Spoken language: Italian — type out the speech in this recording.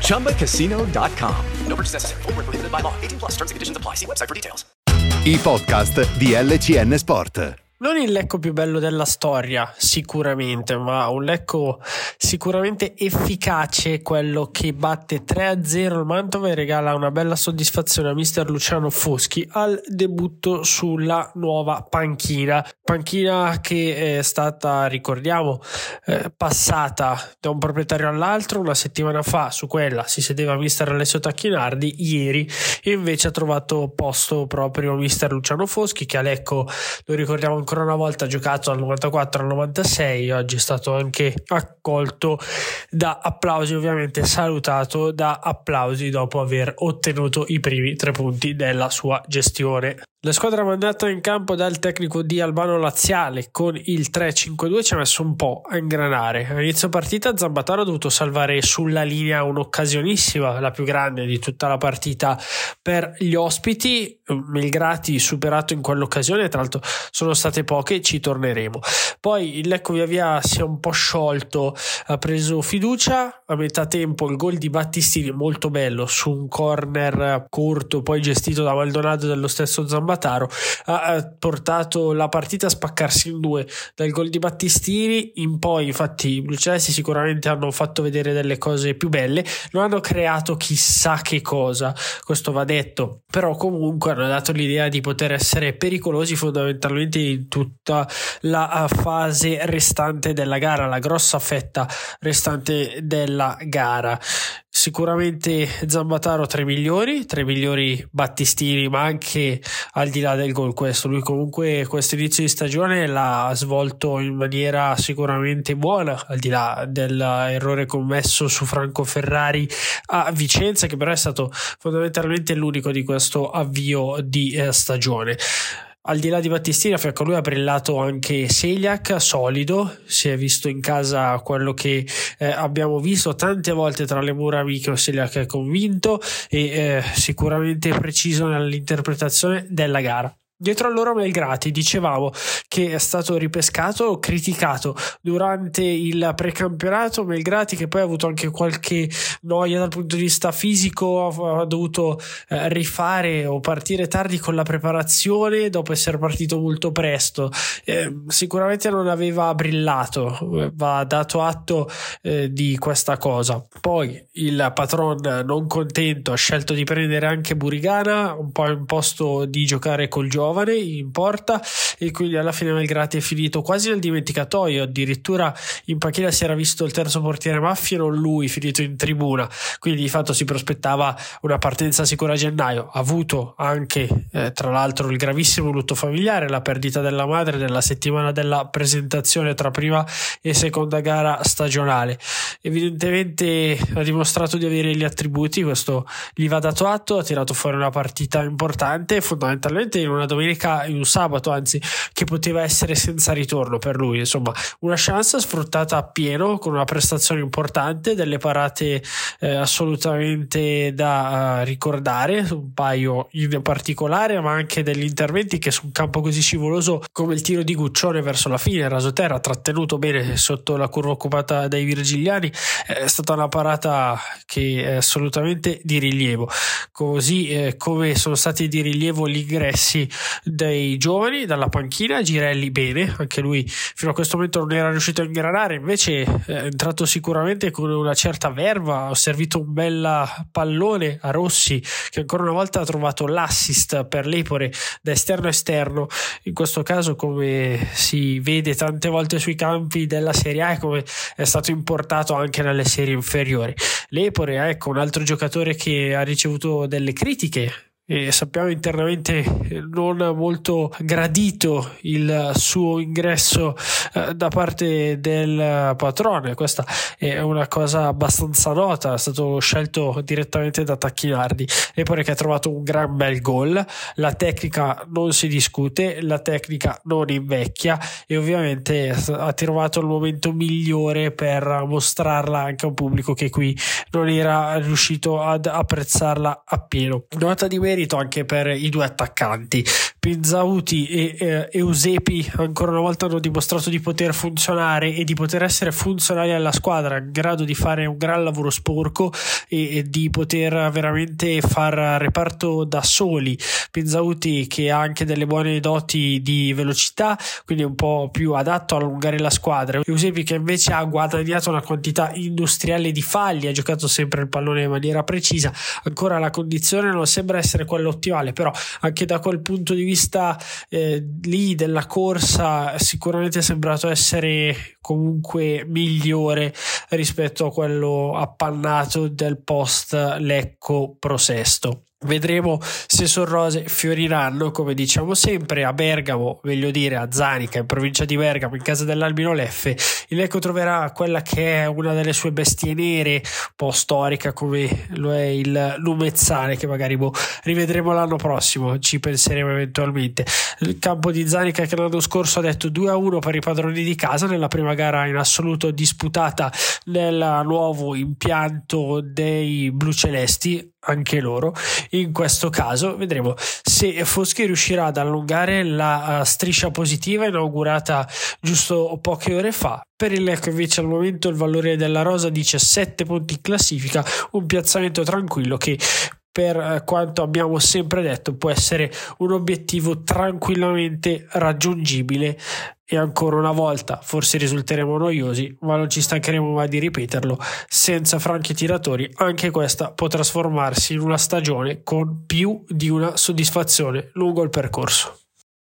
ChumbaCasino.com. No purchase necessary. Were prohibited by law. 18 plus. Terms and conditions apply. See website for details. I podcast di LCN Sport. Non il lecco più bello della storia, sicuramente, ma un lecco sicuramente efficace, quello che batte 3-0 il Mantova e regala una bella soddisfazione a mister Luciano Foschi al debutto sulla nuova panchina. Panchina che è stata, ricordiamo, eh, passata da un proprietario all'altro una settimana fa, su quella si sedeva mister Alessio Tacchinardi, ieri invece ha trovato posto proprio mister Luciano Foschi che a Lecco, lo ricordiamo ancora una volta, giocato dal 94 al 96, oggi è stato anche accolto da applausi, ovviamente salutato da applausi dopo aver ottenuto i primi tre punti della sua gestione. La squadra mandata in campo dal tecnico di Albano Laziale con il 3-5-2 ci ha messo un po' a ingranare. All'inizio partita Zambataro ha dovuto salvare sulla linea un'occasionissima, la più grande di tutta la partita per gli ospiti. Melgrati superato in quell'occasione, tra l'altro sono state poche, ci torneremo. Poi il Lecco via via si è un po' sciolto, ha preso fiducia, a metà tempo il gol di Battistini molto bello su un corner corto, poi gestito da Maldonado dello stesso Zambataro ha portato la partita a spaccarsi in due. Dal gol di Battistini in poi infatti i Blue Celesti sicuramente hanno fatto vedere delle cose più belle. Non hanno creato chissà che cosa questo va detto. Però comunque hanno dato l'idea di poter essere pericolosi fondamentalmente in tutta la fase restante della gara la grossa fetta restante della gara Sicuramente Zambataro tra i migliori, tra i migliori Battistini, ma anche al di là del gol questo. Lui comunque questo inizio di stagione l'ha svolto in maniera sicuramente buona, al di là dell'errore commesso su Franco Ferrari a Vicenza, che però è stato fondamentalmente l'unico di questo avvio di eh, stagione. Al di là di Battistini, a fianco a lui ha brillato anche Seliak, solido, si è visto in casa quello che eh, abbiamo visto tante volte tra le mura amiche, Seliak è convinto e eh, sicuramente preciso nell'interpretazione della gara. Dietro a loro Melgrati, dicevamo che è stato ripescato, criticato durante il precampionato. Melgrati, che poi ha avuto anche qualche noia dal punto di vista fisico, ha dovuto eh, rifare o partire tardi con la preparazione dopo essere partito molto presto. Eh, sicuramente non aveva brillato, va dato atto eh, di questa cosa. Poi il patron, non contento, ha scelto di prendere anche Burigana, un po' in di giocare col giovane in porta e quindi alla fine Melgrati è finito. Quasi nel dimenticatoio addirittura in panchina si era visto il terzo portiere Maffi non lui finito in tribuna. Quindi di fatto si prospettava una partenza sicura a gennaio. Ha avuto anche eh, tra l'altro il gravissimo lutto familiare la perdita della madre nella settimana della presentazione tra prima e seconda gara stagionale. Evidentemente ha dimostrato di avere gli attributi. Questo gli va dato atto ha tirato fuori una partita importante fondamentalmente in una domenica un sabato anzi che poteva essere senza ritorno per lui. Insomma una chance sfruttata appieno con una prestazione importante delle parate eh, assolutamente da uh, ricordare un paio in particolare ma anche degli interventi che su un campo così scivoloso come il tiro di Guccione verso la fine rasoterra trattenuto bene sotto la curva occupata dai virgiliani è stata una parata che è assolutamente di rilievo. Così eh, come sono stati di rilievo gli ingressi dei giovani dalla panchina, Girelli bene, anche lui fino a questo momento non era riuscito a ingranare, invece è entrato sicuramente con una certa verva, ha servito un bel pallone a Rossi che ancora una volta ha trovato l'assist per l'Epore da esterno a esterno, in questo caso come si vede tante volte sui campi della Serie A e come è stato importato anche nelle serie inferiori. L'Epore, ecco, un altro giocatore che ha ricevuto delle critiche e sappiamo internamente non molto gradito il suo ingresso eh, da parte del patrone. Questa è una cosa abbastanza nota è stato scelto direttamente da Tacchinardi. E poi che ha trovato un gran bel gol. La tecnica non si discute la tecnica non invecchia e ovviamente ha trovato il momento migliore per mostrarla anche a un pubblico che qui non era riuscito ad apprezzarla appieno. Nota di merito merito anche per i due attaccanti. Pinzauti e eh, Eusepi ancora una volta hanno dimostrato di poter funzionare e di poter essere funzionali alla squadra, in grado di fare un gran lavoro sporco e, e di poter veramente far reparto da soli. Pinzauti che ha anche delle buone doti di velocità, quindi un po' più adatto a allungare la squadra. Eusepi che invece ha guadagnato una quantità industriale di falli, ha giocato sempre il pallone in maniera precisa, ancora la condizione non sembra essere quello ottimale, però anche da quel punto di vista eh, lì della corsa sicuramente è sembrato essere comunque migliore rispetto a quello appannato del post Lecco Prosesto. Vedremo se Sorrose fioriranno, come diciamo sempre, a Bergamo, meglio dire a Zanica, in provincia di Bergamo, in casa dell'Albino Leffe. Il Lecco troverà quella che è una delle sue bestie nere, un po' storica come lo è il Lumezzane, che magari boh, rivedremo l'anno prossimo, ci penseremo eventualmente. Il campo di Zanica che l'anno scorso ha detto 2-1 per i padroni di casa nella prima gara in assoluto disputata nel nuovo impianto dei blu celesti anche loro. In questo caso vedremo se Foschi riuscirà ad allungare la uh, striscia positiva inaugurata giusto poche ore fa. Per il Lecco invece al momento il valore della rosa dice 7 punti in classifica, un piazzamento tranquillo che per eh, quanto abbiamo sempre detto può essere un obiettivo tranquillamente raggiungibile e ancora una volta forse risulteremo noiosi ma non ci stancheremo mai di ripeterlo senza franchi tiratori anche questa può trasformarsi in una stagione con più di una soddisfazione lungo il percorso